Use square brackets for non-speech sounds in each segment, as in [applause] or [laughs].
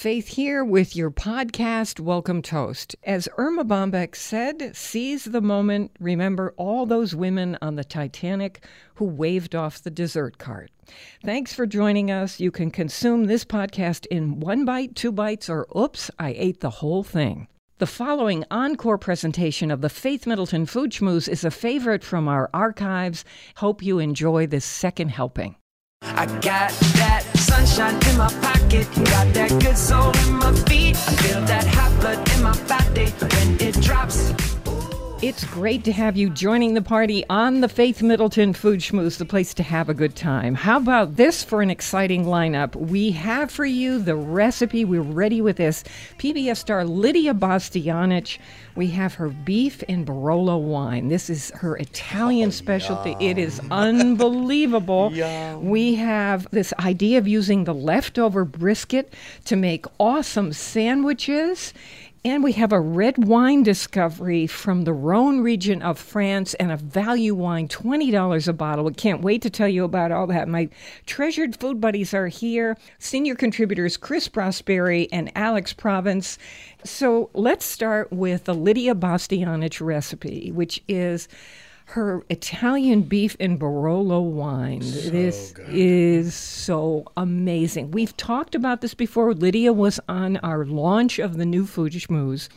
Faith here with your podcast Welcome Toast. As Erma Bombeck said, seize the moment. Remember all those women on the Titanic who waved off the dessert cart. Thanks for joining us. You can consume this podcast in one bite, two bites, or oops, I ate the whole thing. The following encore presentation of the Faith Middleton Food Schmooze is a favorite from our archives. Hope you enjoy this second helping. I got that sunshine in my pocket, got that good soul in my feet. I feel that hot blood in my body when it drops. It's great to have you joining the party on the Faith Middleton Food Schmooze, the place to have a good time. How about this for an exciting lineup? We have for you the recipe. We're ready with this. PBS star Lydia Bastianich. We have her beef and Barolo wine. This is her Italian oh, specialty. It is [laughs] unbelievable. We have this idea of using the leftover brisket to make awesome sandwiches. And we have a red wine discovery from the Rhone region of France and a value wine, $20 a bottle. We can't wait to tell you about all that. My treasured food buddies are here, senior contributors Chris Prosperi and Alex Province. So let's start with the Lydia Bastianich recipe, which is her Italian beef and Barolo wine. this is so amazing. We've talked about this before. Lydia was on our launch of the new Food Schmooze.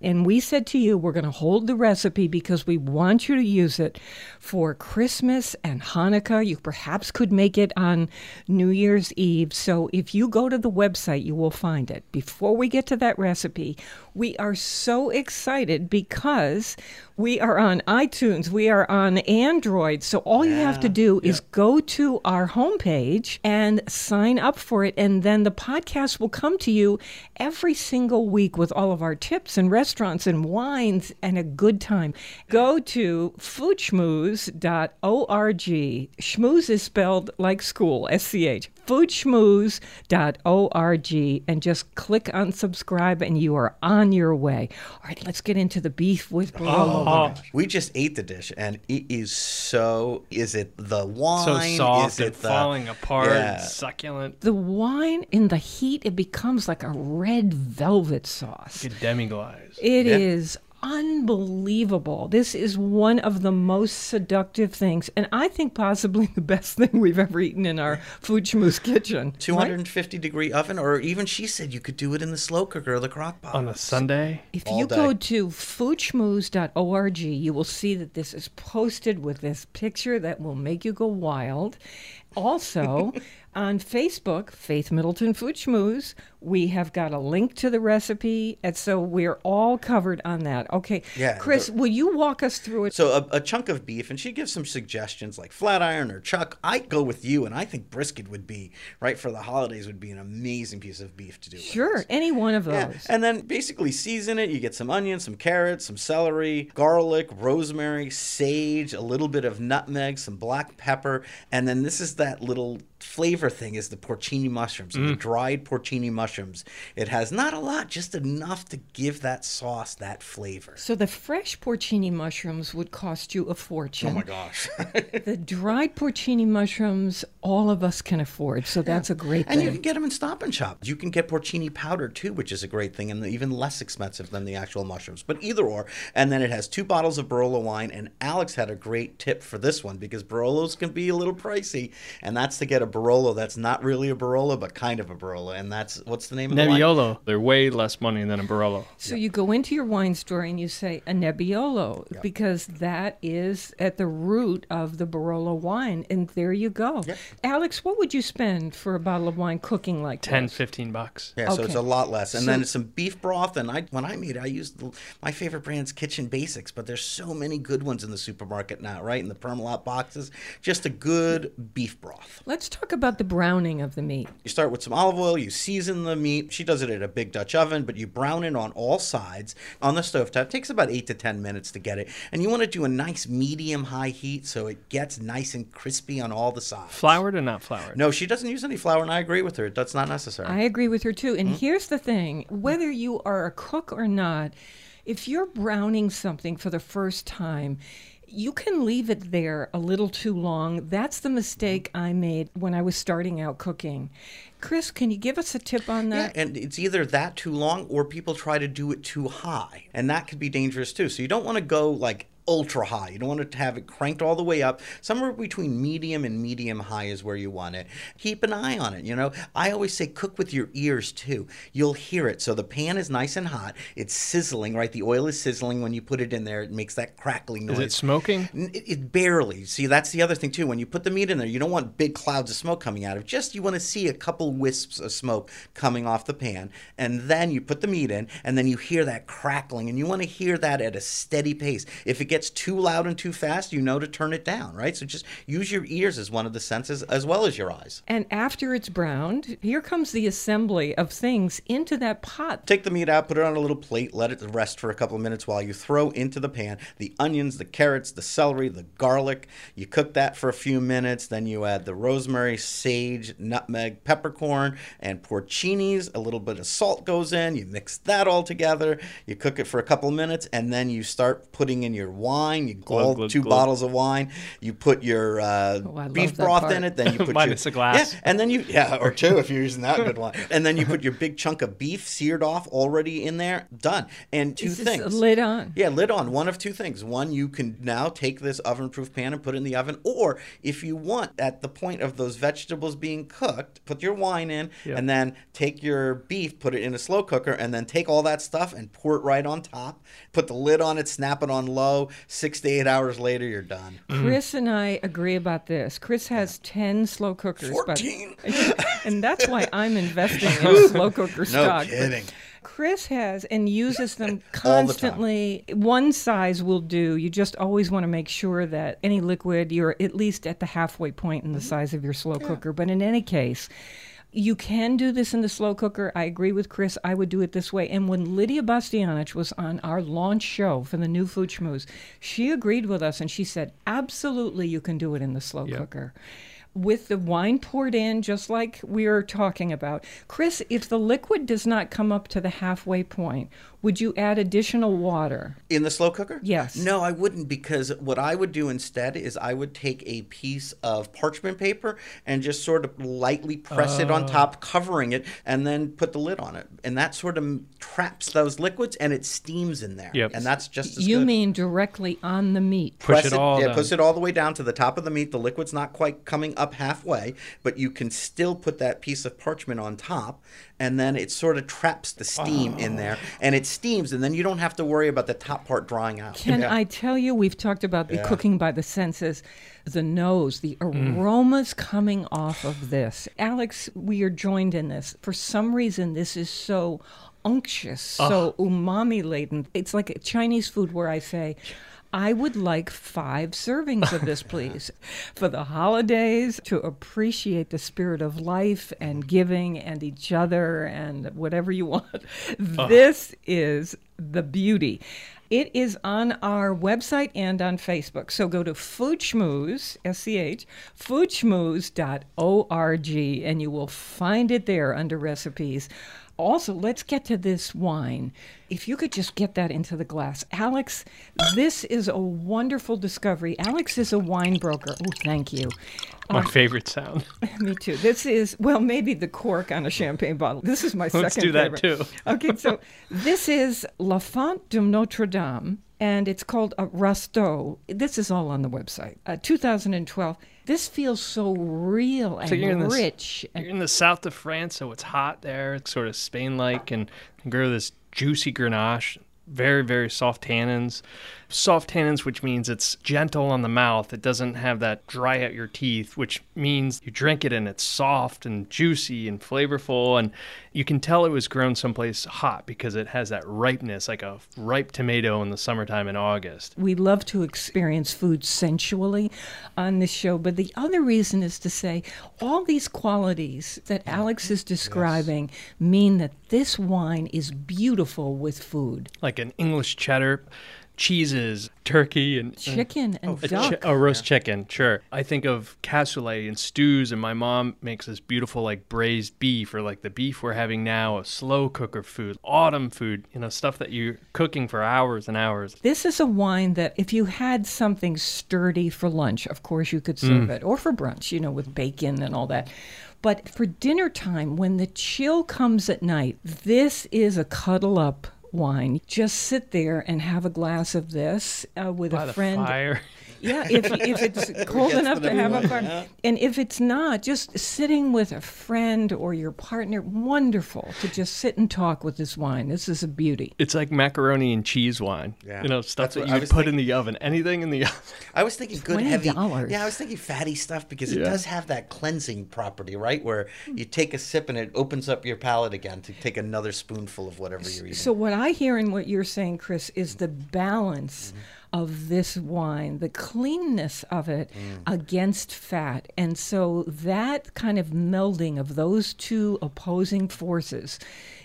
And we said to you, we're going to hold the recipe because we want you to use it for Christmas and Hanukkah. You perhaps could make it on New Year's Eve. So if you go to the website, you will find it. Before we get to that recipe, we are so excited because we are on iTunes, we are on Android. So all you have to do is go to our homepage and sign up for it. And then the podcast will come to you every single week with all of our tips and restaurants and wines and a good time. Go to foodschmooze.org. Schmooze is spelled like school, S C H. Foodschmooze.org and just click on subscribe and you are on your way. All right, let's get into the beef with oh, Barolo. We just ate the dish, and it is so. Is it the wine? so soft is it and the, falling apart, Yeah. succulent, The wine in the heat, it becomes like a red velvet sauce. like a demi-glace. It Yeah. is unbelievable. This is one of the most seductive things, and I think possibly the best thing we've ever eaten in our food schmooze kitchen. 250 degree oven, or even she said you could do it in the slow cooker or the crock pot. On a Sunday, If all you day. go to foodschmooze.org, you will see that this is posted with this picture that will make you go wild. Also, on Facebook, Faith Middleton Food Schmooze, we have got a link to the recipe, and so we're all covered on that. Okay, Yeah, Chris, the- will you walk us through it? So a, a chunk of beef, and she gives some suggestions like flat iron or chuck. I go with you, and I think brisket would be right for the holidays. Would be an amazing piece of beef to do. Sure, any one of those. Yeah. And then basically season it. You get some onions, some carrots, some celery, garlic, rosemary, sage, a little bit of nutmeg, some black pepper, and then this is that little flavor thing is the porcini mushrooms, the mm. dried porcini mushrooms. It has not a lot, just enough to give that sauce that flavor. So the fresh porcini mushrooms would cost you a fortune. Oh my gosh. [laughs] The dried porcini mushrooms, all of us can afford. So that's a great And you can get them in Stop and Shop. You can get porcini powder too, which is a great thing and even less expensive than the actual mushrooms. But either or. And then it has two bottles of Barolo wine. And Alex had a great tip for this one because Barolos can be a little pricey. And that's to get a Barolo that's not really a Barolo, but kind of a Barolo. And that's what's the name of the wine? Nebbiolo. They're way less money than a Barolo. So you go into your wine store and you say a Nebbiolo because that is at the root of the Barolo wine, and there you go. Alex, what would you spend for a bottle of wine cooking like 10, this? 15 bucks. Yeah, so it's a lot less. And So- then some beef broth. And I, when I made it, I used the, my favorite brand's Kitchen Basics, but there's so many good ones in the supermarket now, right? In the Permalot boxes. Just a good beef broth. Let's talk about the browning of the meat. You start with some olive oil, you season the meat. She does it at a big Dutch oven, but you brown it on all sides on the stovetop. It takes about eight to 10 minutes to get it. And you want to do a nice medium high heat so it gets nice and crispy on all the sides. Floured or not floured? No, she doesn't use any flour, and I agree with her. That's not necessary. I agree with her too. Mm-hmm. And here's the thing whether you are a cook or not, if you're browning something for the first time, You can leave it there a little too long. That's the mistake mm-hmm. I made when I was starting out cooking. Chris, can you give us a tip on Yeah, that? and it's either that too long or people try to do it too high. And that could be dangerous too. So you don't want to go like ultra high. You don't want to have it cranked all the way up. Somewhere between medium and medium high is where you want it. Keep an eye on it, you know. I always say cook with your ears too. You'll hear it. So the pan is nice and hot. It's sizzling, right? The oil is sizzling when you put it in there. It makes that crackling noise. Is it smoking? It, it barely. See, that's the other thing too. When you put the meat in there, you don't want big clouds of smoke coming out of it. Just you want to see a couple wisps of smoke coming off the pan, and then you put the meat in, and then you hear that crackling, and you want to hear that at a steady pace. If it gets too loud and too fast, you know to turn it down, right? So just use your ears as one of the senses as well as your eyes. And after it's browned, here comes the assembly of things into that pot. Take the meat out, put it on a little plate, let it rest for a couple of minutes while you throw into the pan the onions, the carrots, the celery, the garlic. You cook that for a few minutes, then you add the rosemary, sage, nutmeg, peppercorn, and porcinis. A little bit of salt goes in. You mix that all together. You cook it for a couple of minutes, and then you start putting in your wine. You Glug, all glug, two glug. bottles of wine. You put your uh, Oh, beef broth part. in it. Then you [laughs] put Minus your, a glass. Yeah, and then you yeah, or two if you're using that good one. And then you put your big chunk of beef seared off already in there. Done. And two this things. lid on? Yeah, lid on. One of two things. One, you can now take this oven-proof pan and put it in the oven, or if you want, at the point of those vegetables being cooked, put your wine in, Yep. and then take your beef, put it in a slow cooker, and then take all that stuff and pour it right on top. Put the lid on it, snap it on low. Six to eight hours later, you're done. Chris and I agree about this. Chris has 10 slow cookers. but- 14. [laughs] and that's why I'm investing in [laughs] slow cooker No stock. kidding. Chris has and uses them [laughs] All the constantly. One size will do. You just always want to make sure that any liquid, you're at least at the halfway point in the Mm-hmm. size of your slow cooker. But in any case, you can do this in the slow cooker. I agree with Chris. I would do it this way. And when Lydia Bastianich was on our launch show for the new Food Schmooze, she agreed with us and she said, absolutely, you can do it in the slow cooker. With the wine poured in, just like we are talking about. Chris, if the liquid does not come up to the halfway point, would you add additional water? In the slow cooker? Yes. No, I wouldn't because what I would do instead is I would take a piece of parchment paper and just sort of lightly press it on top, oh. covering it, and then put the lid on it. And that sort of traps those liquids and it steams in there. Yep. And that's just as You good. mean directly on the meat? Push Press it all yeah, push it all the way down to the top of the meat. The liquid's not quite coming up halfway, but you can still put that piece of parchment on top, and then it sort of traps the steam in there, oh. and it steams, and then you don't have to worry about the top part drying out. Can Yeah. I tell you, we've talked about the Yeah. cooking by the senses, the nose, the hmm. aromas coming off of this. Alex, we are joined in this. For some reason, this is so unctuous, so umami laden. It's like Chinese food where I say, I would like five servings of this, please, [laughs] for the holidays to appreciate the spirit of life and giving and each other and whatever you want. Uh-huh. This is the beauty. It is on our website and on Facebook. So go to Food Schmooze, S-C-H, foodschmooze.org, and you will find it there under recipes. Also, let's get to this wine. If you could just get that into the glass. Alex, this is a wonderful discovery. Alex is a wine broker. Oh, thank you. My um, favorite sound. [laughs] Me too. This is well, maybe the cork on a champagne bottle. This is my Let's second do that favorite. too. okay, so [laughs] this is La Font de Notre Dame, and it's called a Rasteau. This is all on the website. Uh, 2012. This feels so real and So you're in this- rich. You're in the south of France, so it's hot there. It's sort of Spain-like, and you grow this juicy Grenache. Very, very soft tannins. Soft tannins, which means it's gentle on the mouth. It doesn't have that dry out your teeth, which means you drink it and it's soft and juicy and flavorful. And you can tell it was grown someplace hot because it has that ripeness, like a ripe tomato in the summertime in August. We love to experience food sensually on this show, but the other reason is to say all these qualities that mm. Alex is describing mean that this wine is beautiful with food. like an English cheddar. Cheeses, turkey, and and Chicken and oh, a, duck. chi- a roast chicken. Sure. I think of cassoulet and stews, and my mom makes this beautiful like braised beef or like the beef we're having now, a slow cooker food, autumn food. You know, stuff that you're cooking for hours and hours. This is a wine that if you had something sturdy for lunch, of course you could serve mm. it, or for brunch, you know, with bacon and all that. But for dinner time, when the chill comes at night, this is a cuddle up wine. Just sit there and have a glass of this uh, with By a friend. fire. Yeah, if, if it's [laughs] cold enough to to have a point, fire. yeah. And if it's not, just sitting with a friend or your partner, wonderful to just sit and talk with this wine. This is a beauty. It's like macaroni and cheese wine. Yeah. You know, stuff That's that you I would was put thinking. in the oven. Anything in the oven. [laughs] I was thinking good heavy. $20. Yeah, I was thinking fatty stuff because it Yeah. does have that cleansing property, right? Where you take a sip and it opens up your palate again to take another spoonful of whatever you're eating. So what I hear in what you're saying, Chris, is the balance Mm-hmm. Of this wine, the cleanness of it Mm. against fat. And so that kind of melding of those two opposing forces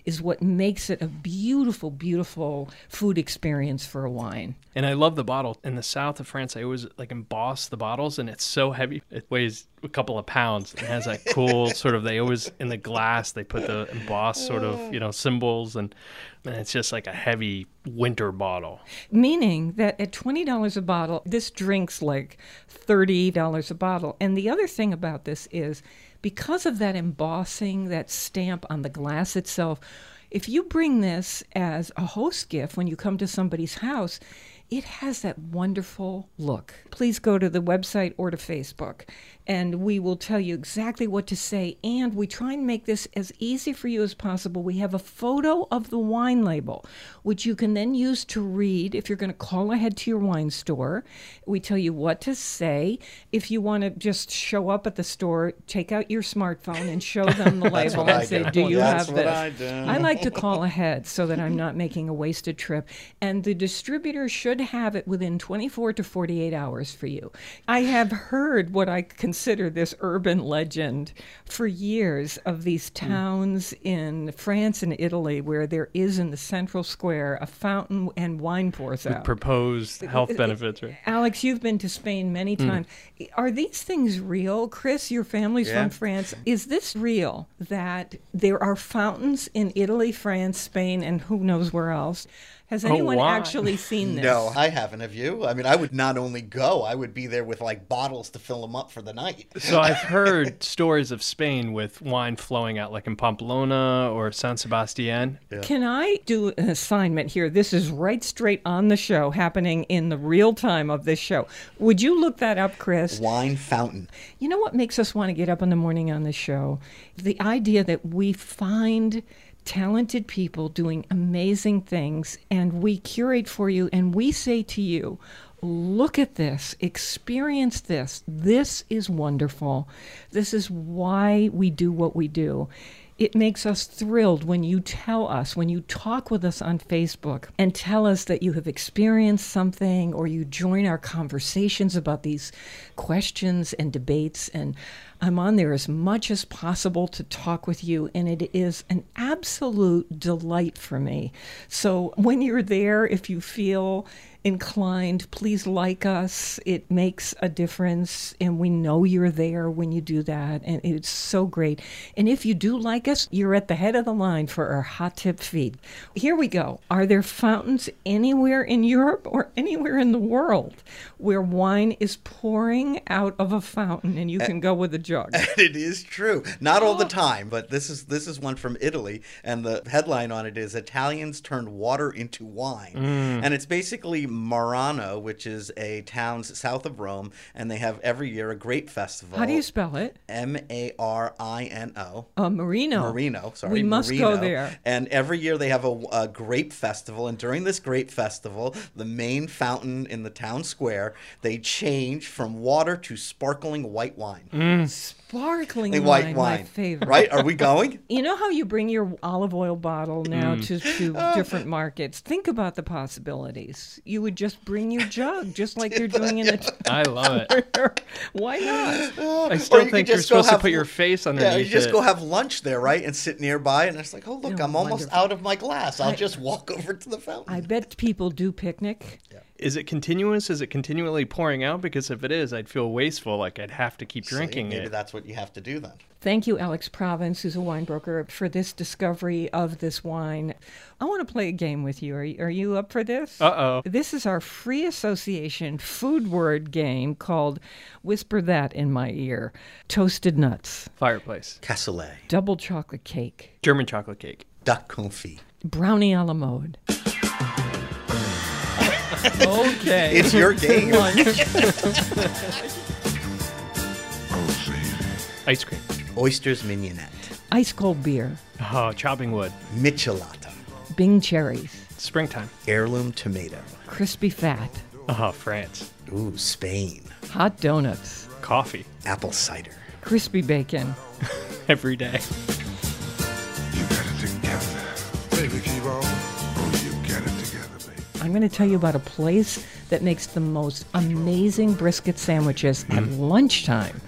is what makes it a beautiful, beautiful food experience for a wine. And I love the bottle. In the south of France, I always like emboss the bottles, and it's so heavy. It weighs a couple of pounds. It has that [laughs] cool sort of. They always in the glass they put the embossed sort of you know oh. symbols, and and it's just like a heavy winter bottle. Meaning that at $20 a bottle, this drink's like $30 a bottle. And the other thing about this is because of that embossing, that stamp on the glass itself, if you bring this as a host gift when you come to somebody's house, it has that wonderful look. Please go to the website or to Facebook, and we will tell you exactly what to say. And we try and make this as easy for you as possible. We have a photo of the wine label, which you can then use to read if you're going to call ahead to your wine store. We tell you what to say. If you want to just show up at the store, take out your smartphone and show [laughs] them the label and say, do. Do you That's have this? I do. I like to call ahead so that I'm not making a wasted trip. And the distributor should have it within 24 to 48 hours for you. I have heard what I consider this urban legend for years of these hmm. towns in France and Italy where there is in the central square a fountain and wine pours out. Proposed health benefits, right? Alex, you've been to Spain many hmm. times. Are these things real? Chris, your family's Yeah. from France. Is this real that there are fountains in Italy, France, Spain, and who knows where else? Has anyone why? actually seen this? No, I haven't. Have you? I mean, I would not only go, I would be there with like bottles to fill them up for the night. So I've [laughs] heard stories of Spain with wine flowing out, like in Pamplona or San Sebastian. Can I do an assignment here? This is right straight on the show, happening in the real time of this show. Would you look that up, Chris? Wine fountain. You know what makes us want to get up in the morning on this show? The idea that we find talented people doing amazing things and we curate for you and we say to you, look at this, experience this. This is wonderful. This is why we do what we do. It makes us thrilled when you tell us, when you talk with us on Facebook and tell us that you have experienced something or you join our conversations about these questions and debates. And I'm on there as much as possible to talk with you, and it is an absolute delight for me. So when you're there, if you feel inclined, please like us. It makes a difference, and we know you're there when you do that, and it's so great. And if you do like us, you're at the head of the line for our hot tip feed. Here we go. Are there fountains anywhere in Europe or anywhere in the world where wine is pouring out of a fountain and you can go with a jug? [laughs] it is true. Not all the oh. time, but this is this is one from Italy, and the headline on it is Italians turned water into wine, mm. and it's basically Marano, which is a town south of Rome, and they have every year a grape festival. How do you spell it? M A R I N O. Uh, Marino. Marino, sorry. We must go there. And every year they have a, a grape festival. And during this grape festival, the main fountain in the town square, they change from water to sparkling white wine. Sparkling A wine, white my wine. favorite. Right? Are we going? [laughs] You know how you bring your olive oil bottle now to, to [laughs] different markets? Think about the possibilities. You would just bring your jug, [laughs] just like you're doing in the. I love it. [laughs] Why not? [laughs] I Or still you think you're just go supposed to have put your face underneath. Yeah, you just it. go have lunch there, right? And sit nearby, and it's like, oh, look, Oh, I'm almost out of my glass. I'll just walk over to the fountain. I bet people do picnic. Is it continuous? Is it continually pouring out? Because if it is, I'd feel wasteful. Like I'd have to keep See, drinking Maybe it. that's what you have to do then. Thank you, Alex Province, who's a wine broker, for this discovery of this wine. I want to play a game with you. Are you, are you up for this? Uh oh. This is our free association food word game called Whisper That in My Ear. Toasted nuts, Fireplace. Cassoulet, double chocolate cake, German chocolate cake. duck confit. brownie a la mode. Okay. It's your game. [laughs] Ice cream. Oysters mignonette, Ice cold beer, Oh, chopping wood. michelada, Bing cherries, Springtime. heirloom tomato. crispy fat, Oh, France. Ooh, Spain, hot donuts, Coffee. apple cider. crispy bacon. [laughs] Every day. I'm going to tell you about a place that makes the most amazing brisket sandwiches at mm. lunchtime.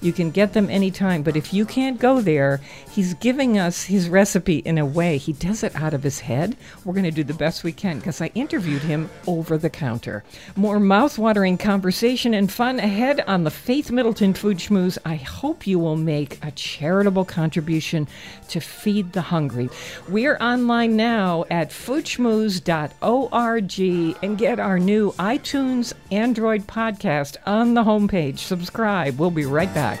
You can get them anytime, but if you can't go there, he's giving us his recipe in a way. He does it out of his head. We're going to do the best we can because I interviewed him over the counter. More mouth-watering conversation and fun ahead on the Faith Middleton Food Schmooze. I hope you will make a charitable contribution to feed the hungry. We're online now at foodschmooze.org and get our new iTunes Android podcast on the homepage. Subscribe. We'll be right back.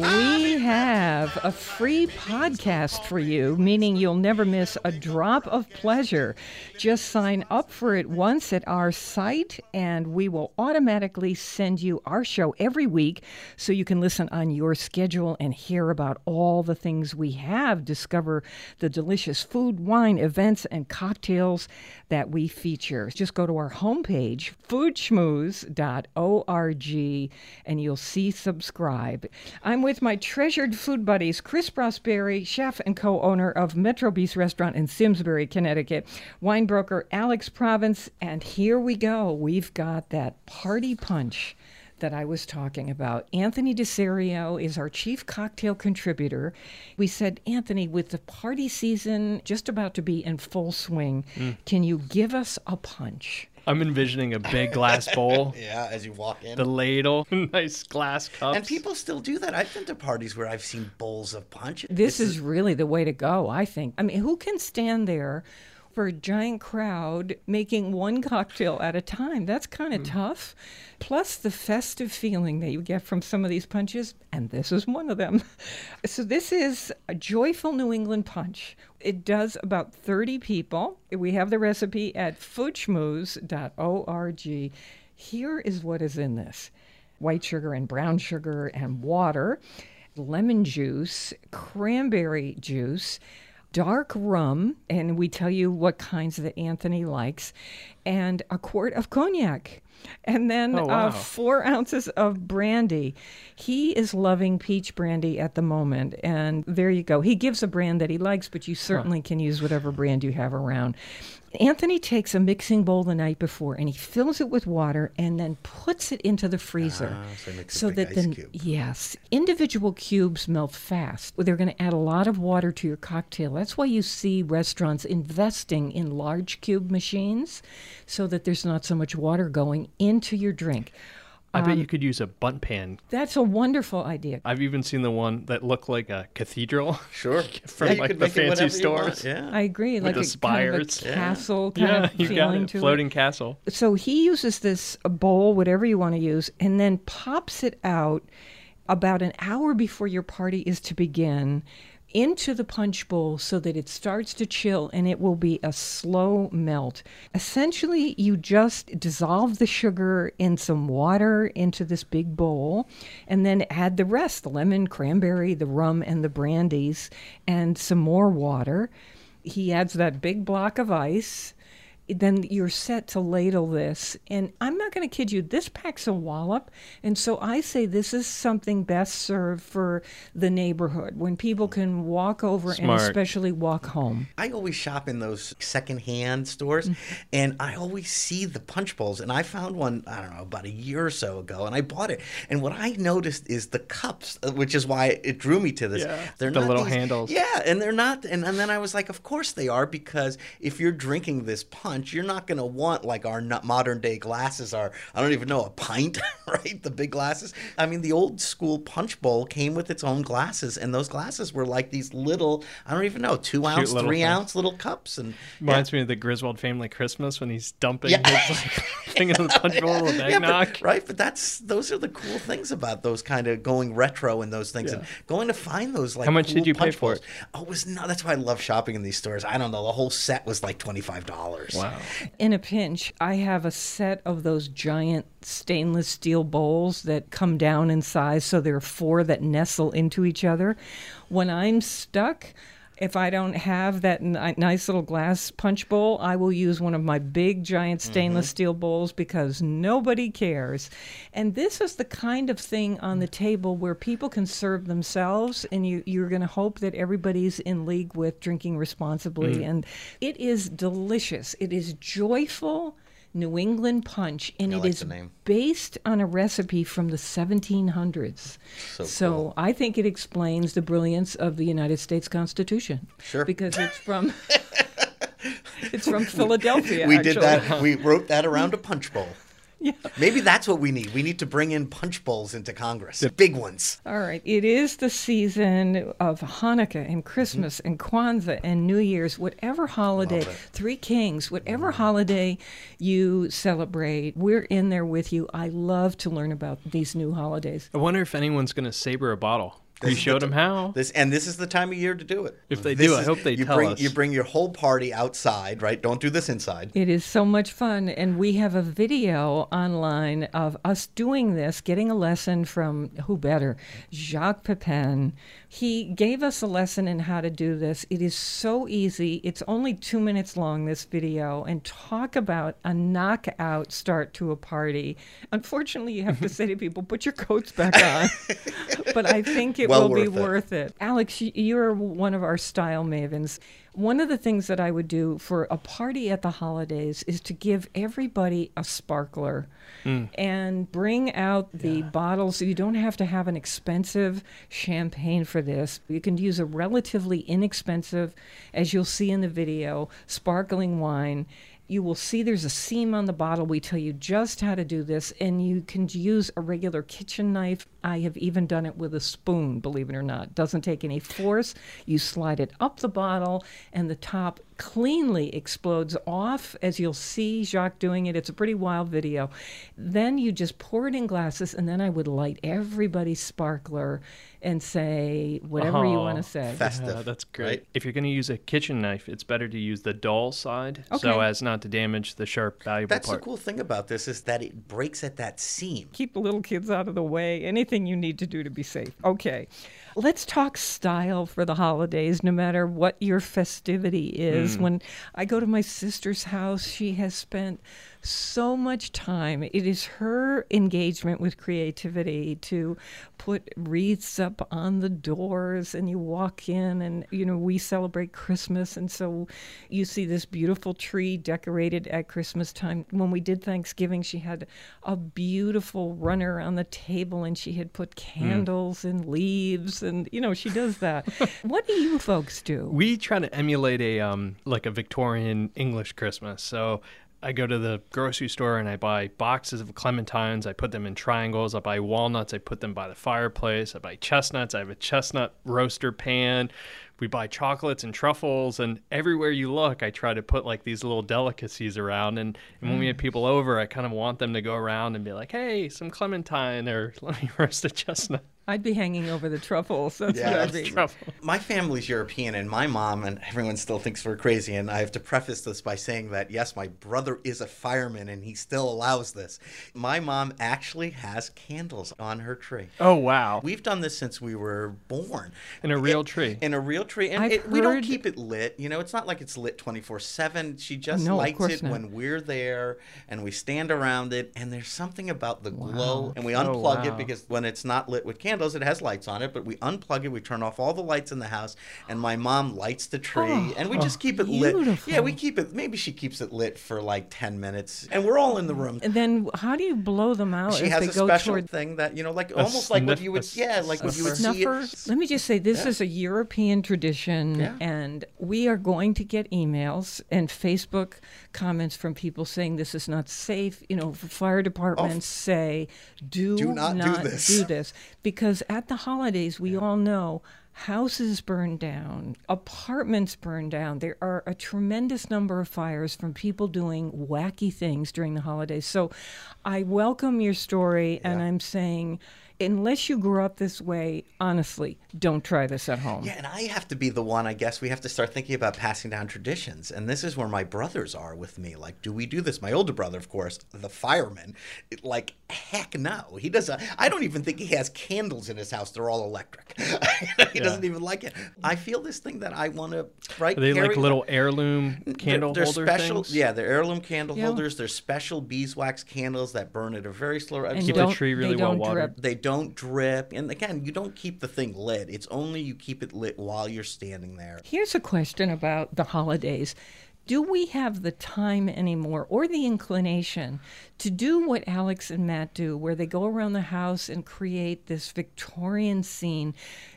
We have a free podcast for you, meaning you'll never miss a drop of pleasure. Just sign up for it once at our site, and we will automatically send you our show every week so you can listen on your schedule and hear about all the things we have. Discover the delicious food, wine, events, and cocktails that we feature. Just go to our homepage, foodschmooze.org, and you'll see subscribe. I'm with my treasured food buddies, Chris Prosperi, chef and co owner of Metro Bis Restaurant in Simsbury, Connecticut, wine broker Alex Province, and here we go. We've got that party punch that I was talking about. Anthony DeSerio is our chief cocktail contributor. We said, Anthony, with the party season just about to be in full swing, mm. can you give us a punch? I'm envisioning a big glass [laughs] bowl, Yeah, as you walk in. the ladle, [laughs] nice glass cups. and people still do that. I've been to parties where I've seen bowls of punch. This is really the way to go, I think. I mean, who can stand there for a giant crowd making one cocktail at a time? That's kind of hmm. tough. Plus, the festive feeling that you get from some of these punches, and this is one of them. [laughs] So, this is a joyful New England punch. It does about 30 people. We have the recipe at foodschmooze.org. Here is what is in this white sugar and brown sugar and water, lemon juice, cranberry juice, dark rum, and we tell you what kinds that Anthony likes, and a quart of cognac. And then Oh, wow. uh, four ounces of brandy. He is loving peach brandy at the moment. And there you go. He gives a brand that he likes, but you certainly can use whatever brand you have around. Anthony takes a mixing bowl the night before and he fills it with water and then puts it into the freezer. Ah, so makes that ice the cube. yes, individual cubes melt fast. They're going to add a lot of water to your cocktail. That's why you see restaurants investing in large cube machines so that there's not so much water going into your drink. I bet you um, could use a Bundt pan. That's a wonderful idea. I've even seen the one that looked like a cathedral. Sure. [laughs] From, Yeah, like, the fancy whatever you want, stores. Yeah. I agree, like the a kind of a spires. Yeah. castle kind yeah, of [laughs] you got it. to Floating it. castle. So he uses this bowl, whatever you want to use, and then pops it out about an hour before your party is to begin into the punch bowl so that it starts to chill and it will be a slow melt. Essentially, you just dissolve the sugar in some water into this big bowl and then add the rest the lemon, cranberry, the rum, and the brandies, and some more water. He adds that big block of ice then you're set to ladle this. And I'm not going to kid you, this packs a wallop. And so I say this is something best served for the neighborhood when people can walk over Smart. and especially walk home. I always shop in those secondhand stores, and I always see the punch bowls. And I found one, I don't know, about a year or so ago, and I bought it. And what I noticed is the cups, uh, which is why it drew me to this. Yeah, they're the not little these- handles. Yeah, and they're not. And, and then I was like, of course they are, because if you're drinking this punch, you're not going to want like our modern day glasses are. I don't even know a pint, [laughs] right? The big glasses. I mean, the old school punch bowl came with its own glasses, and those glasses were like these little, I don't even know, two ounce, three things. ounce little cups, and Reminds me of the Griswold family Christmas when he's dumping Yeah. his like, [laughs] thing in the punch bowl with Yeah, eggnog. but, right, but that's those are the cool things about those kind of going retro and those things, and going to find those like. How much cool did you pay punch for bowls. Oh, it was not. That's why I love shopping in these stores. I don't know. The whole set was like twenty five dollars. Wow. In a pinch, I have a set of those giant stainless steel bowls that come down in size, so there are four that nestle into each other. When I'm stuck, if I don't have that ni- nice little glass punch bowl, I will use one of my big giant stainless mm-hmm. steel bowls because nobody cares. And this is the kind of thing on the table where people can serve themselves, and you, you're going to hope that everybody's in league with drinking responsibly. Mm. And it is delicious. It is joyful. New England punch, and it like is based on a recipe from the 1700s. So cool. I think it explains the brilliance of the United States Constitution. Sure. Because it's from [laughs] it's from Philadelphia. we did that. We wrote that around a punch bowl. [laughs] Yeah. Maybe that's what we need. We need to bring in punch bowls into Congress, the big ones. All right. It is the season of Hanukkah and Christmas mm-hmm. and Kwanzaa and New Year's, whatever holiday, Three Kings, whatever mm-hmm. holiday you celebrate, we're in there with you. I love to learn about these new holidays. I wonder if anyone's going to saber a bottle. This you showed the them how. This and this is the time of year to do it. If they This do, I hope they you tell bring, us. You bring your whole party outside, right? Don't do this inside. It is so much fun. And we have a video online of us doing this, getting a lesson from who better? Jacques Pepin. He gave us a lesson in how to do this. It is so easy. It's only two minutes long, this video, and talk about a knockout start to a party. Unfortunately, you have to say to [laughs] people, put your coats back on. [laughs] but I think it Well will be worth it. worth it. Alex, you're one of our style mavens. One of the things that I would do for a party at the holidays is to give everybody a sparkler mm. and bring out the bottles. You don't have to have an expensive champagne for this. You can use a relatively inexpensive, as you'll see in the video, sparkling wine. You will see there's a seam on the bottle. We tell you just how to do this, and you can use a regular kitchen knife. I have even done it with a spoon, believe it or not. Doesn't take any force. You slide it up the bottle, and the top cleanly explodes off, as you'll see Jacques doing it. It's a pretty wild video. Then you just pour it in glasses, and then I would light everybody's sparkler and say whatever you want Oh, to say. Festive. Yeah, that's great. right? If you're going to use a kitchen knife, it's better to use the dull side so as not to damage the sharp, valuable That's part. the cool thing about this is that it breaks at that seam. keep the little kids out of the way, anything you need to do to be safe. Okay, let's talk style for the holidays, no matter what your festivity is. Mm. When I go to my sister's house, she has spent so much time. It is her engagement with creativity to put wreaths up on the doors, and you walk in, and you know, we celebrate Christmas, and so you see this beautiful tree decorated at Christmas time. When we did Thanksgiving, she had a beautiful runner on the table, and she had put candles and leaves, and you know, she does that. [laughs] what do you folks do? We try to emulate a um like a Victorian English Christmas. So I go to the grocery store and I buy boxes of clementines. I put them in triangles. I buy walnuts. I put them by the fireplace. I buy chestnuts. I have a chestnut roaster pan. We buy chocolates and truffles. And everywhere you look, I try to put like these little delicacies around. And, and when we have mm. people over, I kind of want them to go around and be like, hey, some clementine or let me [laughs] roast a chestnut. I'd be hanging over the truffles. That's Yeah, what I'd that's be. Truffle. My family's European, and my mom, and everyone still thinks we're crazy. And I have to preface this by saying that, yes, my brother is a fireman and he still allows this. My mom actually has candles on her tree. Oh, wow. We've done this since we were born. In a real tree. In a real tree. And I've it, we don't keep it lit. You know, it's not like it's lit 24 7. She just No, of lights it not. when we're there and we stand around it. And there's something about the glow. And we Oh, unplug wow. it because when it's not lit with candles, it has lights on it. But we unplug it, we turn off all the lights in the house, and my mom lights the tree. Oh, and we just keep it oh, lit. Yeah, we keep it. Maybe she keeps it lit for like 10 minutes. And we're all in the room. And then how do you blow them out She as has they a go special toward thing that, you know, like almost like what you would, yeah, like what you would see. snuffer. It, Let me just say this Yeah. is a European tradition, Yeah. and we are going to get emails and Facebook comments from people saying this is not safe. You know, fire oh, departments say, do, Oh. Do not do this." do this. because at the holidays we all know. Houses burn down, apartments burn down. There are a tremendous number of fires from people doing wacky things during the holidays. So I welcome your story, and I'm saying, unless you grew up this way, honestly, don't try this at home. Yeah, and I have to be the one, I guess. We have to start thinking about passing down traditions. And this is where my brothers are with me. Like, do we do this? My older brother, of course, the fireman, it- like, heck no. He doesn't, I don't even think he has candles in his house. They're all electric. [laughs] he doesn't even like it. I feel this thing that I want to, right? Are they like little heirloom candle holders? they're, holder special, things? Yeah, they're heirloom candle Yeah. holders. They're special beeswax candles that burn at a very slow. And Keep the tree really well watered. drip. they don't drip. And again, you don't keep the thing lit. It's only you keep it lit while you're standing there. Here's a question about the holidays. Do we have the time anymore or the inclination to do what Alex and Matt do, where they go around the house and create this Victorian scene?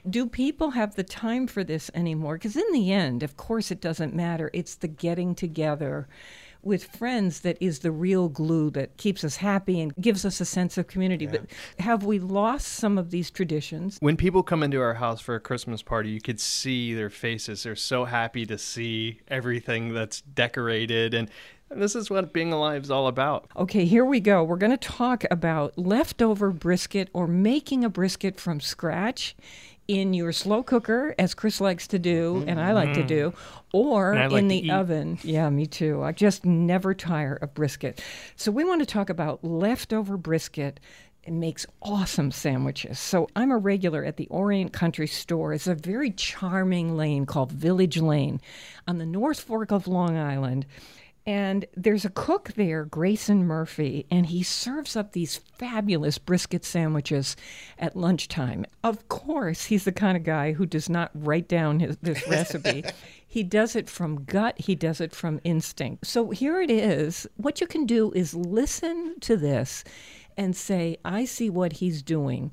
Do people have the time for this anymore? Because in the end, of course, it doesn't matter. It's the getting together with friends that is the real glue that keeps us happy and gives us a sense of community. But have we lost some of these traditions? When people come into our house for a Christmas party, you could see their faces. They're so happy to see everything that's decorated. And, and this is what being alive is all about. Okay, here we go. We're going to talk about leftover brisket or making a brisket from scratch in your slow cooker, as Chris likes to do and I like to do, or like in the oven. Yeah, me too. I just never tire of brisket. So we want to talk about leftover brisket. It makes awesome sandwiches. So I'm a regular at the Orient Country Store. It's a very charming lane called Village Lane on the North Fork of Long Island. And there's a cook there, Grayson Murphy, and he serves up these fabulous brisket sandwiches at lunchtime. Of course, he's the kind of guy who does not write down his, this [laughs] recipe. He does it from gut, he does it from instinct. So here it is. What you can do is listen to this and say, I see what he's doing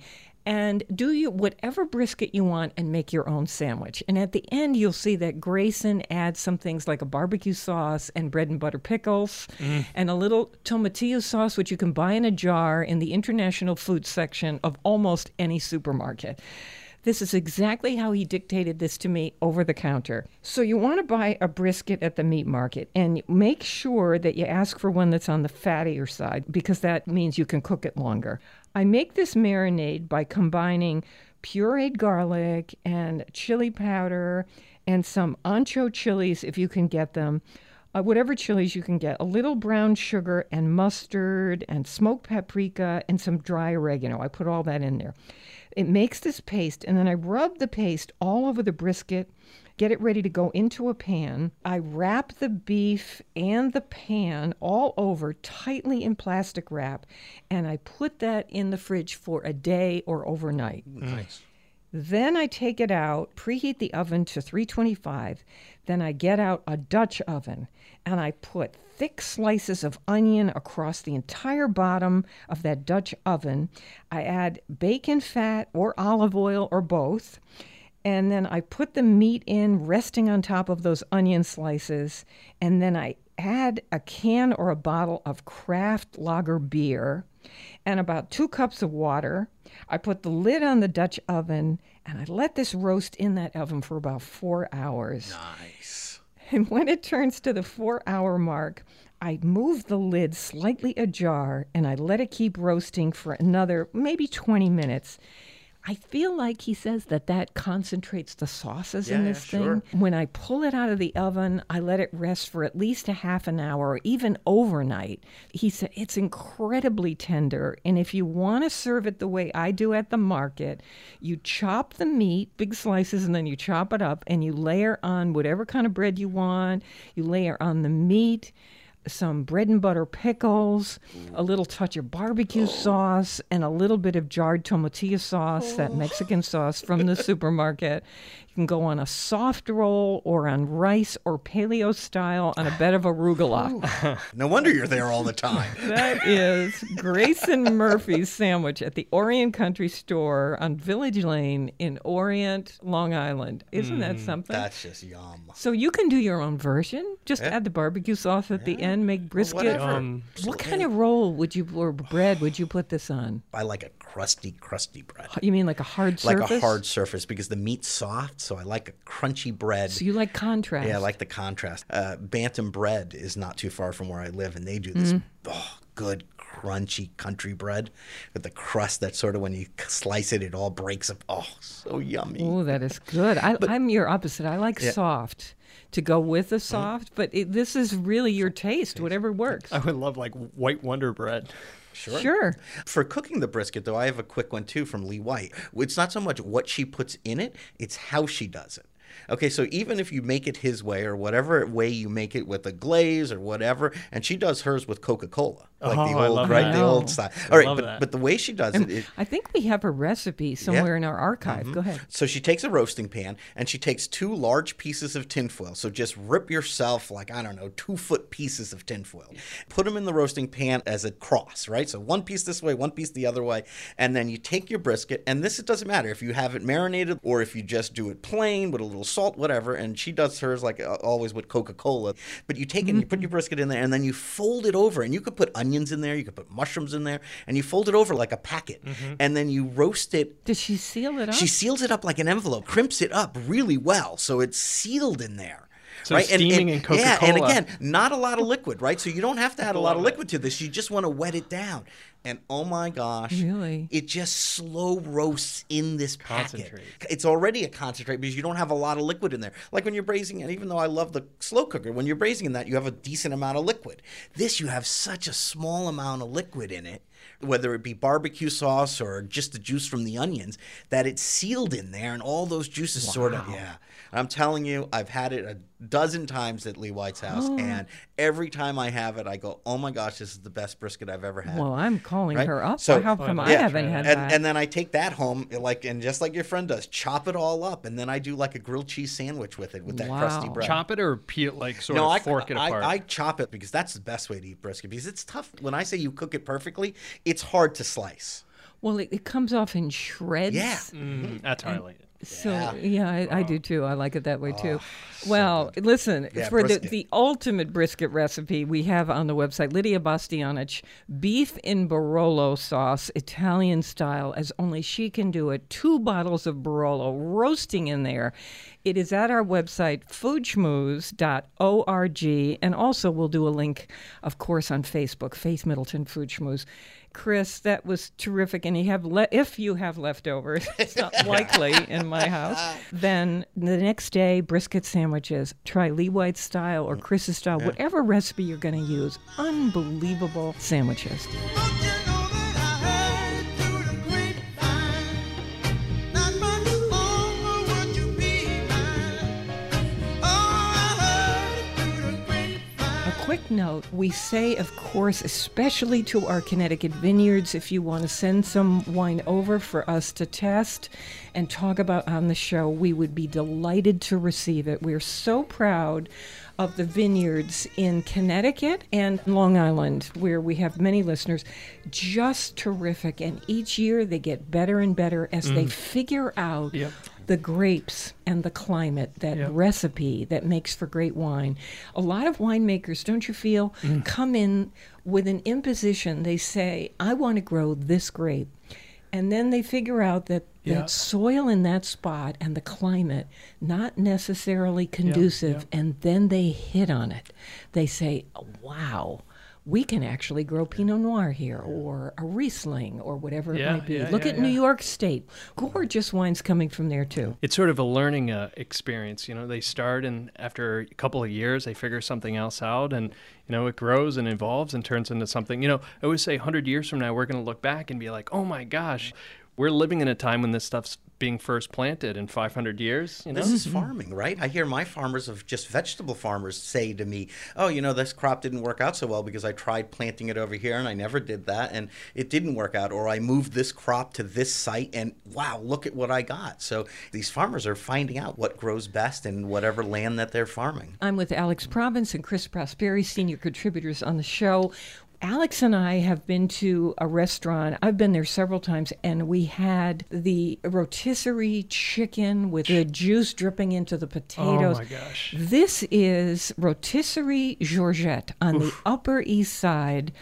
and do you whatever brisket you want and make your own sandwich. And at the end, you'll see that Grayson adds some things like a barbecue sauce and bread and butter pickles mm. and a little tomatillo sauce, which you can buy in a jar in the international food section of almost any supermarket. This is exactly how he dictated this to me over the counter. So you want to buy a brisket at the meat market and make sure that you ask for one that's on the fattier side because that means you can cook it longer. I make this marinade by combining pureed garlic and chili powder and some ancho chilies if you can get them. Uh, whatever chilies you can get, a little brown sugar and mustard and smoked paprika and some dry oregano. I put all that in there. It makes this paste, and then I rub the paste all over the brisket, get it ready to go into a pan. I wrap the beef and the pan all over tightly in plastic wrap, and I put that in the fridge for a day or overnight. Nice. Then I take it out, preheat the oven to 325. Then I get out a Dutch oven and I put thick slices of onion across the entire bottom of that Dutch oven. I add bacon fat or olive oil or both. And then I put the meat in, resting on top of those onion slices. And then I add a can or a bottle of craft lager beer and about two cups of water. I put the lid on the Dutch oven and I let this roast in that oven for about four hours. Nice. And when it turns to the four hour mark, I move the lid slightly ajar and I let it keep roasting for another maybe 20 minutes. I feel like he says that that concentrates the sauces in this yeah, sure. thing. When I pull it out of the oven, I let it rest for at least a half an hour or even overnight. He said it's incredibly tender. And if you want to serve it the way I do at the market, you chop the meat, big slices, and then you chop it up and you layer on whatever kind of bread you want. You layer on the meat some bread and butter pickles, a little touch of barbecue oh. sauce, and a little bit of jarred tomatillo sauce, that oh. Mexican sauce from the [laughs] supermarket. You can go on a soft roll or on rice or paleo style on a bed of arugula. [laughs] No wonder you're there all the time. [laughs] that is Grayson Murphy's sandwich at the Orient Country Store on Village Lane in Orient, Long Island. Isn't that something? That's just yum. So you can do your own version. Just add the barbecue sauce at the end, make brisket. whatever. Um, What kind of roll would you or bread would you put this on? I like a crusty, crusty bread. You mean like a hard Like surface? Like a hard surface because the meat's soft, so I like a crunchy bread. So you like contrast? Yeah, I like the contrast. Uh, Bantam bread is not too far from where I live, and they do this Mm. oh, good crunchy country bread with the crust that sort of when you slice it, it all breaks up. Oh, so yummy. Oh, that is good. I, I'm your opposite. I like soft to go with Mm-hmm. the soft, but it, this is really your taste. Whatever works. I would love like white Wonder Bread. Sure. Sure. For cooking the brisket, though, I have a quick one too from Lee White. It's not so much what she puts in it, it's how she does it. Okay, so even if you make it his way or whatever way you make it with a glaze or whatever, and she does hers with Coca Cola, like the Oh, I old right, that. the old style. All right, love but that. but the way she does it, it I think we have a recipe somewhere in our archive. Go ahead. So she takes a roasting pan and she takes two large pieces of tinfoil. So just rip yourself like I don't know two foot pieces of tinfoil. Put them in the roasting pan as a cross, right? So one piece this way, one piece the other way, and then you take your brisket. And this it doesn't matter if you have it marinated or if you just do it plain with a little salt, whatever. And she does hers like uh, always with Coca Cola. But you take it and you put your brisket in there, and then you fold it over, and you could put onions in there, you could put mushrooms in there, and you fold it over like a packet, mm-hmm. and then you roast it Did she seal it up? she seals it up like an envelope, crimps it up really well, so it's sealed in there. So right? steaming in Yeah, and Coca-Cola. again, not a lot of liquid, right? So you don't have to add a lot of liquid to this. You just want to wet it down. And oh my gosh, Really? it just slow roasts in this packet. Concentrate. It's already a concentrate because you don't have a lot of liquid in there. Like when you're braising, and even though I love the slow cooker, when you're braising in that, you have a decent amount of liquid. This, you have such a small amount of liquid in it, whether it be barbecue sauce or just the juice from the onions, that it's sealed in there, and all those juices sort of, yeah. I'm telling you, I've had it a dozen times at Lee White's house, and every time I have it, I go, "Oh my gosh, this is the best brisket I've ever had." well, I'm calling Right? her up. So- How come I Yeah. haven't had and, that? and then I take that home, like, and just like your friend does, chop it all up, and then I do like a grilled cheese sandwich with it with that crusty Wow. bread. Chop it or peel like sort no, of I, fork it I, apart. I chop it because that's the best way to eat brisket because it's tough. When I say you cook it perfectly, it's hard to slice. well, it, it comes off in shreds. Yeah. Mm, that's how I like it. So yeah, I, I do oh. too. I like it that way too. Oh, well, listen Yeah, for the, the ultimate brisket recipe we have on the website Lydia Bastianich beef in Barolo sauce Italian style as only she can do it. Two bottles of Barolo roasting in there. It is at our website foodschmooze.org and also we'll do a link, of course, on Facebook Faith Middleton Food Schmooze. Chris, that was terrific. And you have le- if you have leftovers, [laughs] it's not likely in my house. [laughs] Then the next day, brisket sandwiches. Try Lee White's style or mm. Chris's style, whatever recipe you're going to use. Unbelievable sandwiches. Note we say, of course, especially to our Connecticut vineyards, if you want to send some wine over for us to test and talk about on the show, we would be delighted to receive it. We're so proud of the vineyards in Connecticut and Long Island, where we have many listeners. Just terrific. And each year they get better and better as they mm. figure out Yep. The grapes and the climate, that Yep. recipe that makes for great wine. A lot of winemakers, don't you feel, Mm. come in with an imposition. They say, I want to grow this grape. And then they figure out that Yeah. that soil in that spot and the climate not necessarily conducive and then they hit on it. They say, "Wow, we can actually grow Pinot Noir here or a Riesling or whatever it might be." yeah, Look yeah, at New. York State. Gorgeous wines coming from there too. it's sort of a learning uh, experience. You know, they start and after a couple of years, they figure something else out, and you know, it grows and evolves and turns into something. You know, I always say, hundred years from now, we're going to look back and be like, oh my gosh, we're living in a time when this stuff's being first planted in 500 years. You know, This is farming, right? I hear my farmers of just vegetable farmers say to me, "Oh, you know, this crop didn't work out so well because I tried planting it over here and I never did that and it didn't work out or I moved this crop to this site and wow, look at what I got." So these farmers are finding out what grows best in whatever land that they're farming. I'm with Alex Province and Chris Prosperi, senior contributors on the show. Alex and I have been to a restaurant. I've been there several times, and we had the rotisserie chicken with the juice dripping into the potatoes. Oh my gosh. This is rotisserie Georgette on the Upper East Side.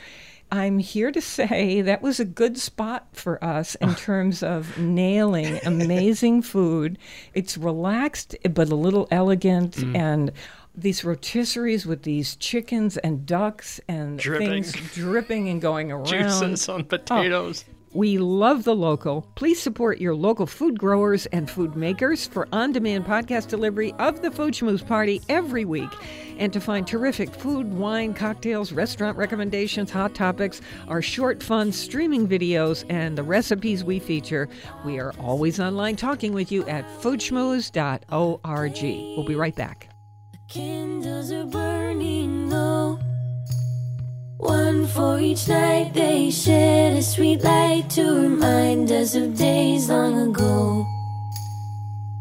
I'm here to say that was a good spot for us in terms of nailing [laughs] amazing food. It's relaxed but a little elegant Mm. and these rotisseries with these chickens and ducks and Dripping. things dripping and going [laughs] around. juices on oh, potatoes. We love the local. Please support your local food growers and food makers for on demand podcast delivery of the Food Schmooze Party every week. And to find terrific food, wine, cocktails, restaurant recommendations, hot topics, our short, fun streaming videos, and the recipes we feature, we are always online talking with you at foodschmooze.org. We'll be right back. Candles are burning low. One for each night they shed a sweet light to remind us of days long ago.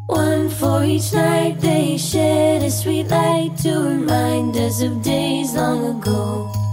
One for each night they shed a sweet light to remind us of days long ago.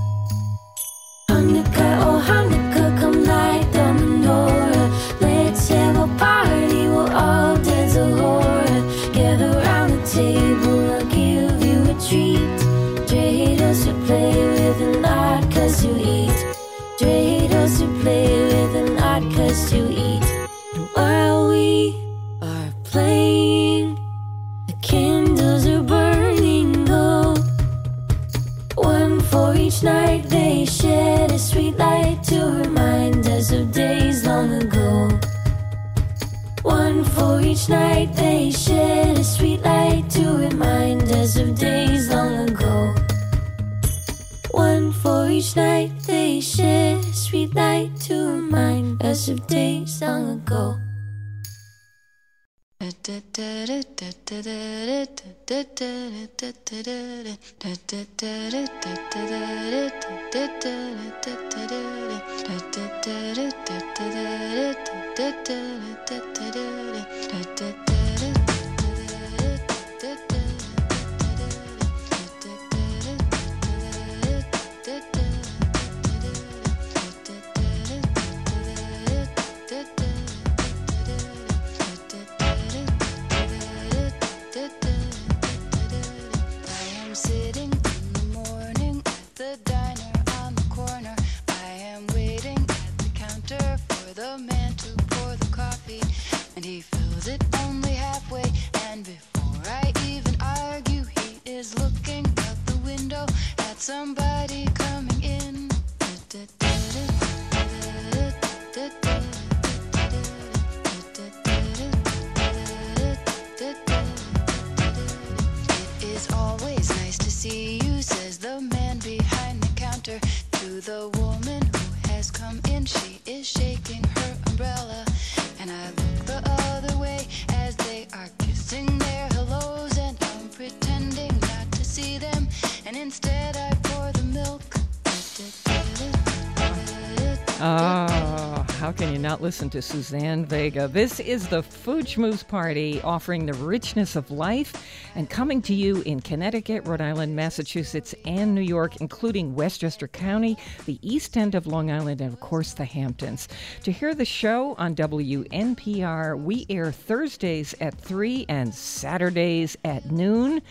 Each night they shed a sweet light to remind us of days long ago. One for each night they shed a sweet light to remind us of days long ago. [laughs] I listen to Suzanne Vega. This is the Food Schmooze Party, offering the richness of life and coming to you in Connecticut, Rhode Island, Massachusetts, and New York, including Westchester County, the east end of Long Island, and of course the Hamptons. To hear the show on WNPR, we air Thursdays at 3 and Saturdays at noon.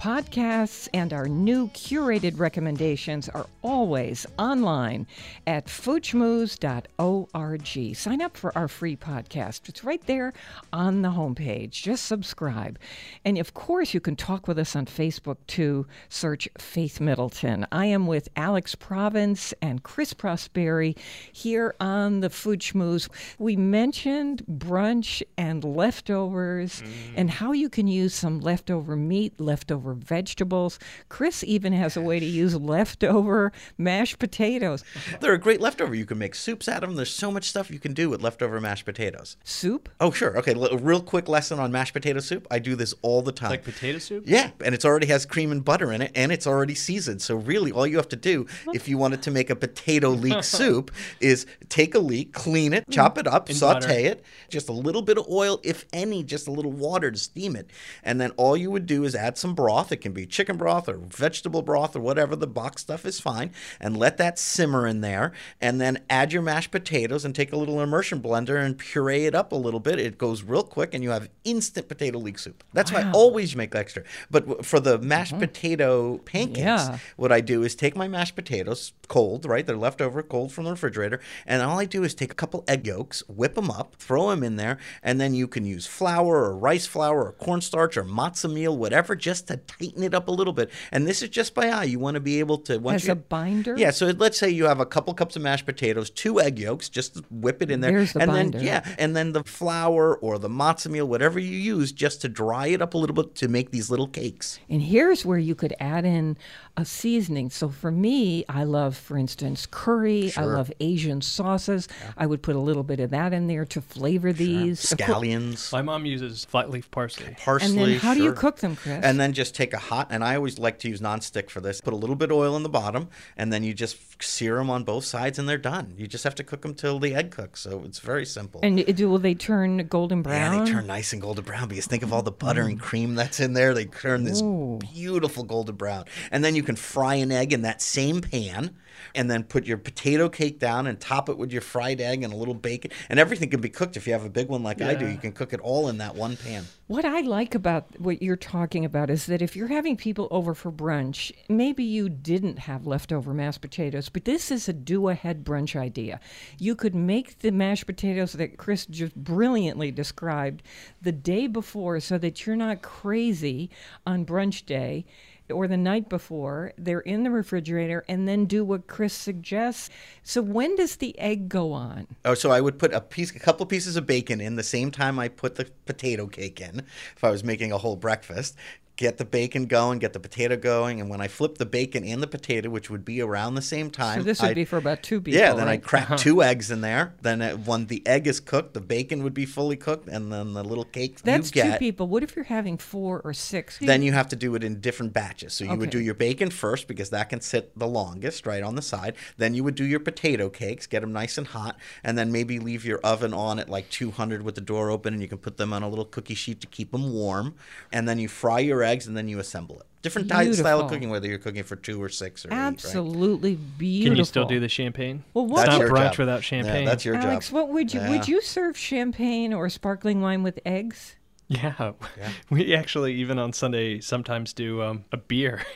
Podcasts and our new curated recommendations are always online at foodschmooze.org. Sign up for our free podcast. It's right there on the homepage. Just subscribe. And of course, you can talk with us on Facebook too. Search Faith Middleton. I am with Alex Province and Chris Prosperi here on the Food Schmooze. We mentioned brunch and leftovers mm. and how you can use some leftover meat, leftover vegetables. Chris even has a way to use leftover mashed potatoes. They're a great leftover. You can make soups out of them. There's so much stuff you can do with leftover mashed potatoes. Soup? Oh, sure. Okay, l- a real quick lesson on mashed potato soup. I do this all the time. Like potato soup? Yeah, and it's already has cream and butter in it, and it's already seasoned. So really, all you have to do if you wanted to make a potato leek [laughs] soup is take a leek, clean it, mm. chop it up, In saute butter. it, just a little bit of oil, if any, just a little water to steam it, and then all you would do is add some broth. It can be chicken broth or vegetable broth or whatever. The box stuff is fine, and let that simmer in there, and then add your mashed potatoes and take a little immersion blender and puree it up a little bit. It goes real quick, and you have instant potato leek soup. That's why I always make extra. But for the mashed mm-hmm. potato pancakes, Yeah. what I do is take my mashed potatoes cold, right? They're left over cold from the refrigerator, and all I do is take a couple egg yolks, whip them up, throw them in there, and then you can use flour or rice flour or cornstarch or matzo meal, whatever, just to tighten it up a little bit. And this is just by eye. You want to be able to once As you a binder? Yeah. So let's say you have a couple cups of mashed potatoes, two egg yolks, just whip it in there, There's the and binder. then yeah, and then the flour or the matzo meal, whatever you use, just to dry it up a little bit to make these little cakes. And here's where you could add in a seasoning. So for me, I love, for instance, curry. I love Asian sauces. I would put a little bit of that in there to flavor these. Of cour- Scallions. My mom uses flat leaf parsley. parsley. And then how do you cook them, Chris? And then just take a hot, and I always like to use nonstick for this. Put a little bit of oil in the bottom, and then you just sear them on both sides, and they're done. You just have to cook them till the egg cooks. So it's very simple. And do will they turn golden brown? Yeah, they turn nice and golden brown because think of all the butter and mm. cream that's in there. They turn this Ooh. beautiful golden brown. And then you can fry an egg in that same pan and then put your potato cake down and top it with your fried egg and a little bacon. And everything can be cooked if you have a big one like I do. You can cook it all in that one pan. What I like about what you're talking about is that if you're having people over for brunch, maybe you didn't have leftover mashed potatoes, but this is a do ahead brunch idea. You could make the mashed potatoes that Chris just brilliantly described the day before so that you're not crazy on brunch day or the night before. They're in the refrigerator and then do what Chris suggests. So when does the egg go on? Oh, so I would put a piece, a couple pieces of bacon in the same time I put the potato cake in. If I was making a whole breakfast, get the bacon going, get the potato going, and when I flip the bacon and the potato, which would be around the same time, So this would I'd- be for about two people. Yeah, then I right? crack two eggs in there. Then uh, when the egg is cooked, the bacon would be fully cooked, and then the little cake That's two get. people. What if you're having four or six? Then you have to do it in different batches. So you would do your bacon first because that can sit the longest, right on the side. Then you would do your potato cakes, get them nice and hot, and then maybe leave your oven on at like 200 with the door open, and you can put them on a little cookie sheet to keep them warm. And then you fry your eggs, and then you assemble it. Different type- style of cooking, whether you're cooking for two or six or eight. Right? Absolutely beautiful. Can you still do the champagne? Well, It's what- That's not brunch job. without Yeah, champagne. that's your Alex, job. what would you would you serve champagne or sparkling wine with eggs? Yeah. [laughs] We actually, even on Sunday, sometimes do um, a beer. [laughs]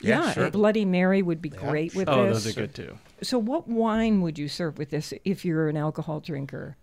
Yeah, a sure. Bloody Mary would be great with oh, this. those are good too. So, what wine would you serve with this if you're an alcohol drinker?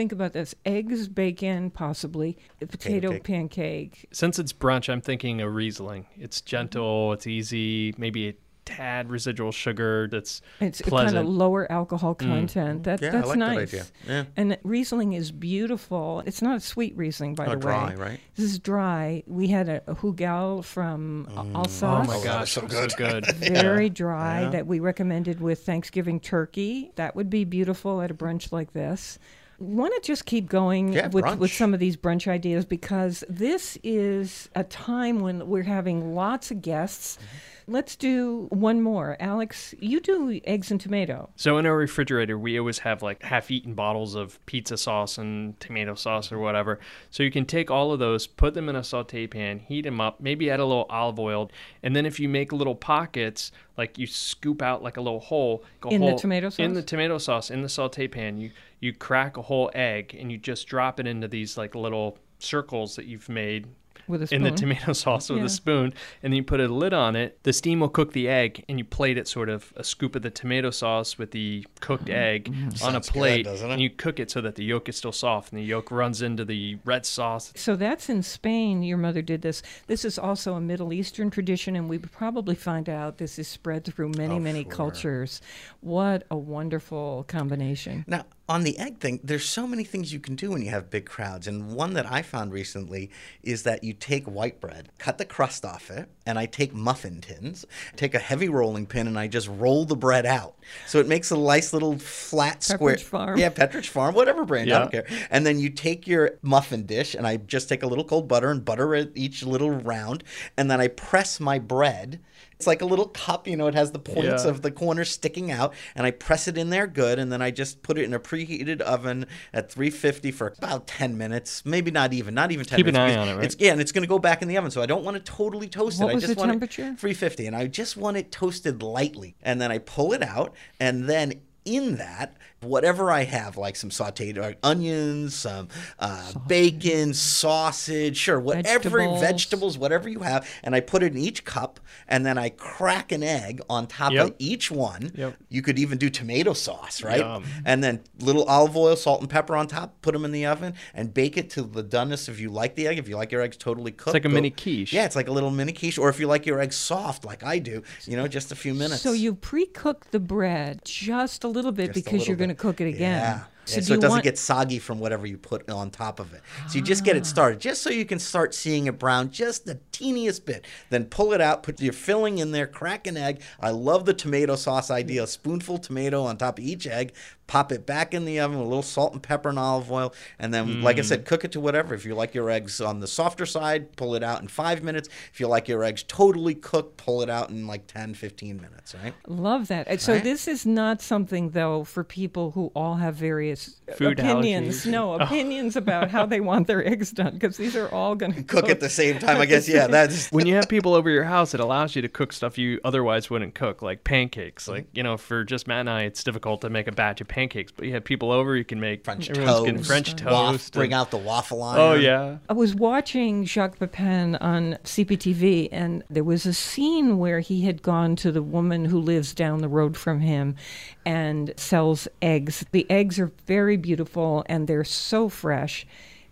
Think about this: eggs, bacon, possibly a potato cake. pancake. Since it's brunch, I'm thinking a Riesling. It's gentle, it's easy, maybe a tad residual sugar that's It's pleasant. kind of lower alcohol content. That, Mm. Yeah, I that's like that nice. idea. Yeah. And Riesling is beautiful. It's not a sweet Riesling, by Oh, the dry, way. right? This is dry. We had a, a Hugel from Mm. uh, Alsace. oh my that gosh, was so so good. [laughs] Very dry Yeah. that we recommended with Thanksgiving turkey. That would be beautiful at a brunch like this. Want to just keep going Yeah, with, with some of these brunch ideas because this is a time when we're having lots of guests. Mm-hmm. Let's do one more. Alex, you do eggs and tomato. So in our refrigerator, we always have like half-eaten bottles of pizza sauce and tomato sauce or whatever. So you can take all of those, put them in a saute pan, heat them up, maybe add a little olive oil, and then if you make little pockets, like you scoop out like a little hole a In the hole- tomato in the tomato sauce in the saute pan, you you crack a whole egg and you just drop it into these like little circles that you've made With a in the tomato [laughs] sauce with Yeah. a spoon, and then you put a lid on it. The steam will cook the egg, and you plate it sort of a scoop of the tomato sauce with the cooked egg on a Mm-hmm. Sounds good, plate, doesn't it? and you cook it so that the yolk is still soft, and the yolk runs into the red sauce. So that's in Spain. Your mother did this. This is also a Middle Eastern tradition, and we probably find out this is spread through many, Oh, many sure. cultures. What a wonderful combination. Now, on the egg thing, there's so many things you can do when you have big crowds. And one that I found recently is that you take white bread, cut the crust off it, and I take muffin tins, take a heavy rolling pin, and I just roll the bread out. So it makes a nice little flat square. Pepperidge Farm. Yeah, Pepperidge Farm, whatever brand, I don't care. And then you take your muffin dish, and I just take a little cold butter and butter it each little round, and then I press my bread. It's like a little cup, you know, it has the points Yeah. of the corners sticking out, and I press it in there good, and then I just put it in a preheated oven at 350 for about 10 minutes, maybe not even, not even 10 Keep an minutes. eye on it, right? It's, yeah, and it's going to go back in the oven, so I don't want it totally toasted. What I was just the want temperature? It 350, and I just want it toasted lightly, and then I pull it out, and then in that, whatever I have, like some sauteed uh, onions, some uh, bacon, sausage, sure, whatever Vegetables. vegetables, whatever you have, and I put it in each cup, and then I crack an egg on top of each one. Yep. You could even do tomato sauce, right? Yum. And then little olive oil, salt, and pepper on top. Put them in the oven and bake it to the doneness. If you like the egg, if you like your eggs totally cooked, it's like a go- mini quiche. Yeah, it's like a little mini quiche. Or if you like your eggs soft, like I do, you know, just a few minutes. So you pre-cook the bread just a little bit Just a because little you're going to cook it again. Yeah. So, so it doesn't want, get soggy from whatever you put on top of it. So you just get it ah. started, just so you can start seeing it brown just the teeniest bit. Then pull it out, put your filling in there, crack an egg. I love the tomato sauce idea. A spoonful tomato on top of each egg. Pop it back in the oven with a little salt and pepper and olive oil. And then, like I said, mm. cook it to whatever. If you like your eggs on the softer side, pull it out in five minutes. If you like your eggs totally cooked, pull it out in like 10, 15 minutes, right? Love that. And So this is not something though for people who all have various Food opinions. allergies. No, [laughs] opinions about how they want their eggs done because these are all going [laughs] to Cook at the same time, I guess. Yeah, that's. [laughs] when you have people over your house, it allows you to cook stuff you otherwise wouldn't cook, like pancakes. Mm-hmm. Like you know, for just Matt and I, it's difficult to make a batch of pancakes. But you have people over, you can make French everyone's toast, getting French waf- toast. bring and- out the waffle iron. Oh yeah, I was watching Jacques Pepin on CPTV, and there was a scene where he had gone to the woman who lives down the road from him and sells eggs. The eggs are very beautiful and they're so fresh.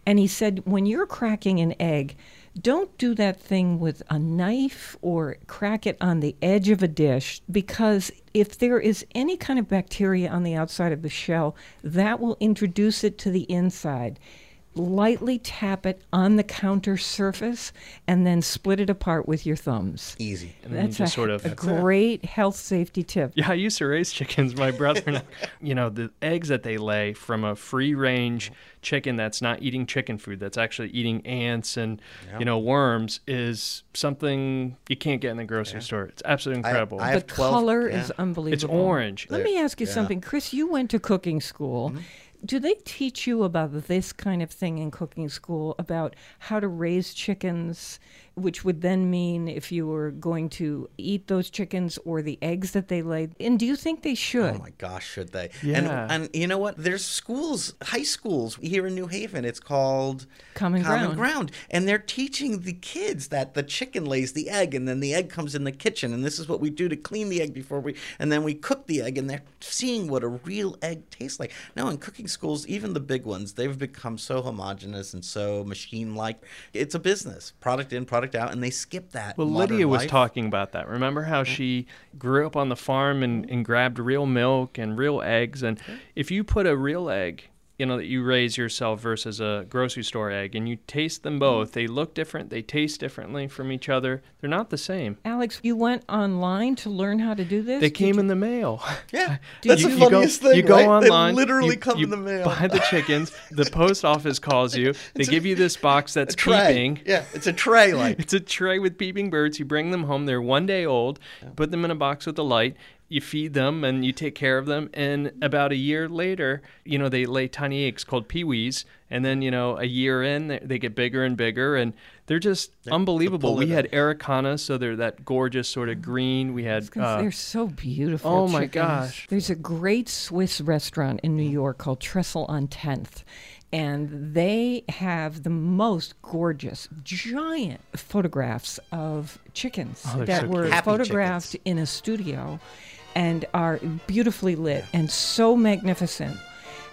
And he said, when you're cracking an egg, don't do that thing with a knife or crack it on the edge of a dish because if there is any kind of bacteria on the outside of the shell, that will introduce it to the inside lightly tap it on the counter surface and then split it apart with your thumbs. Easy. and That's just a, sort of a great health safety tip. Yeah, I used to raise chickens. My brother and I, [laughs] you know, the eggs that they lay from a free range chicken that's not eating chicken food, that's actually eating ants and, you know, worms is something you can't get in the grocery store. It's absolutely incredible. I the 12 color yeah. is unbelievable. it's orange. Let me ask you yeah. something. Chris, you went to cooking school. Mm-hmm. Do they teach you about this kind of thing in cooking school about how to raise chickens, which would then mean if you were going to eat those chickens or the eggs that they lay? And do you think they oh should? Oh my gosh, should they? Yeah. And and you know what? There's schools, high schools here in New Haven. It's called Common Ground. Ground, and they're teaching the kids that the chicken lays the egg, and then the egg comes in the kitchen, and this is what we do to clean the egg before we, and then we cook the egg, and they're seeing what a real egg tastes like. Now in cooking schools, even the big ones, they've become so homogenous and so machine-like. It's a business, product in, product out, and they skip that. Well, Lydia was life. talking about that. Remember how she grew up on the farm and, and grabbed real milk and real eggs? And if you put a real egg you know that you raise yourself versus a grocery store egg and you taste them mm-hmm. both they look different they taste differently from each other they're not the same Alex, you went online to learn how to do this? they Did came you- in the mail [laughs] Yeah, [laughs] that's you- the you funniest go, thing. you go right? online They literally you- come you in the mail. buy the chickens [laughs] the post office calls you they It's a- give you this box that's a peeping Yeah, it's a tray. Like It's a tray with peeping birds. You bring them home. They're one day old. Put them in a box with a light. You feed them and you take care of them. And about a year later, you know, they lay tiny eggs called peewees. And then, you know, a year in, they, they get bigger and bigger. And they're just unbelievable. We had Ericanas, so they're that gorgeous sort of green. We had. Uh, they're so beautiful. oh my gosh. There's a great Swiss restaurant in New York called Trestle on 10th. And they have the most gorgeous, giant photographs of chickens Oh, they're that so were cute. Happy photographed in a studio and are beautifully lit and so magnificent.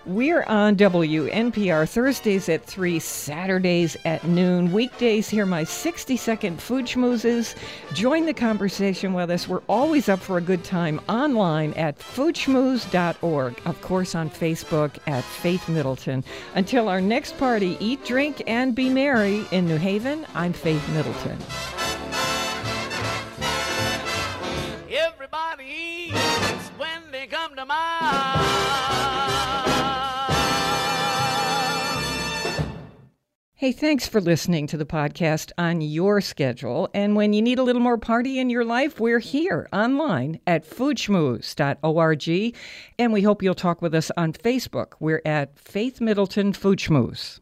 We're on WNPR Thursdays at 3, Saturdays at noon. Weekdays, hear my 60 second food schmoozes. Join the conversation with us. We're always up for a good time online at foodschmooze.org. Of course, on Facebook at Faith Middleton. Until our next party, eat, drink, and be merry in New Haven, I'm Faith Middleton. Eats when they come to my Hey, thanks for listening to the podcast on your schedule. And when you need a little more party in your life, we're here online at foodschmooze.org. And we hope you'll talk with us on Facebook. We're at Faith Middleton Food Schmooze.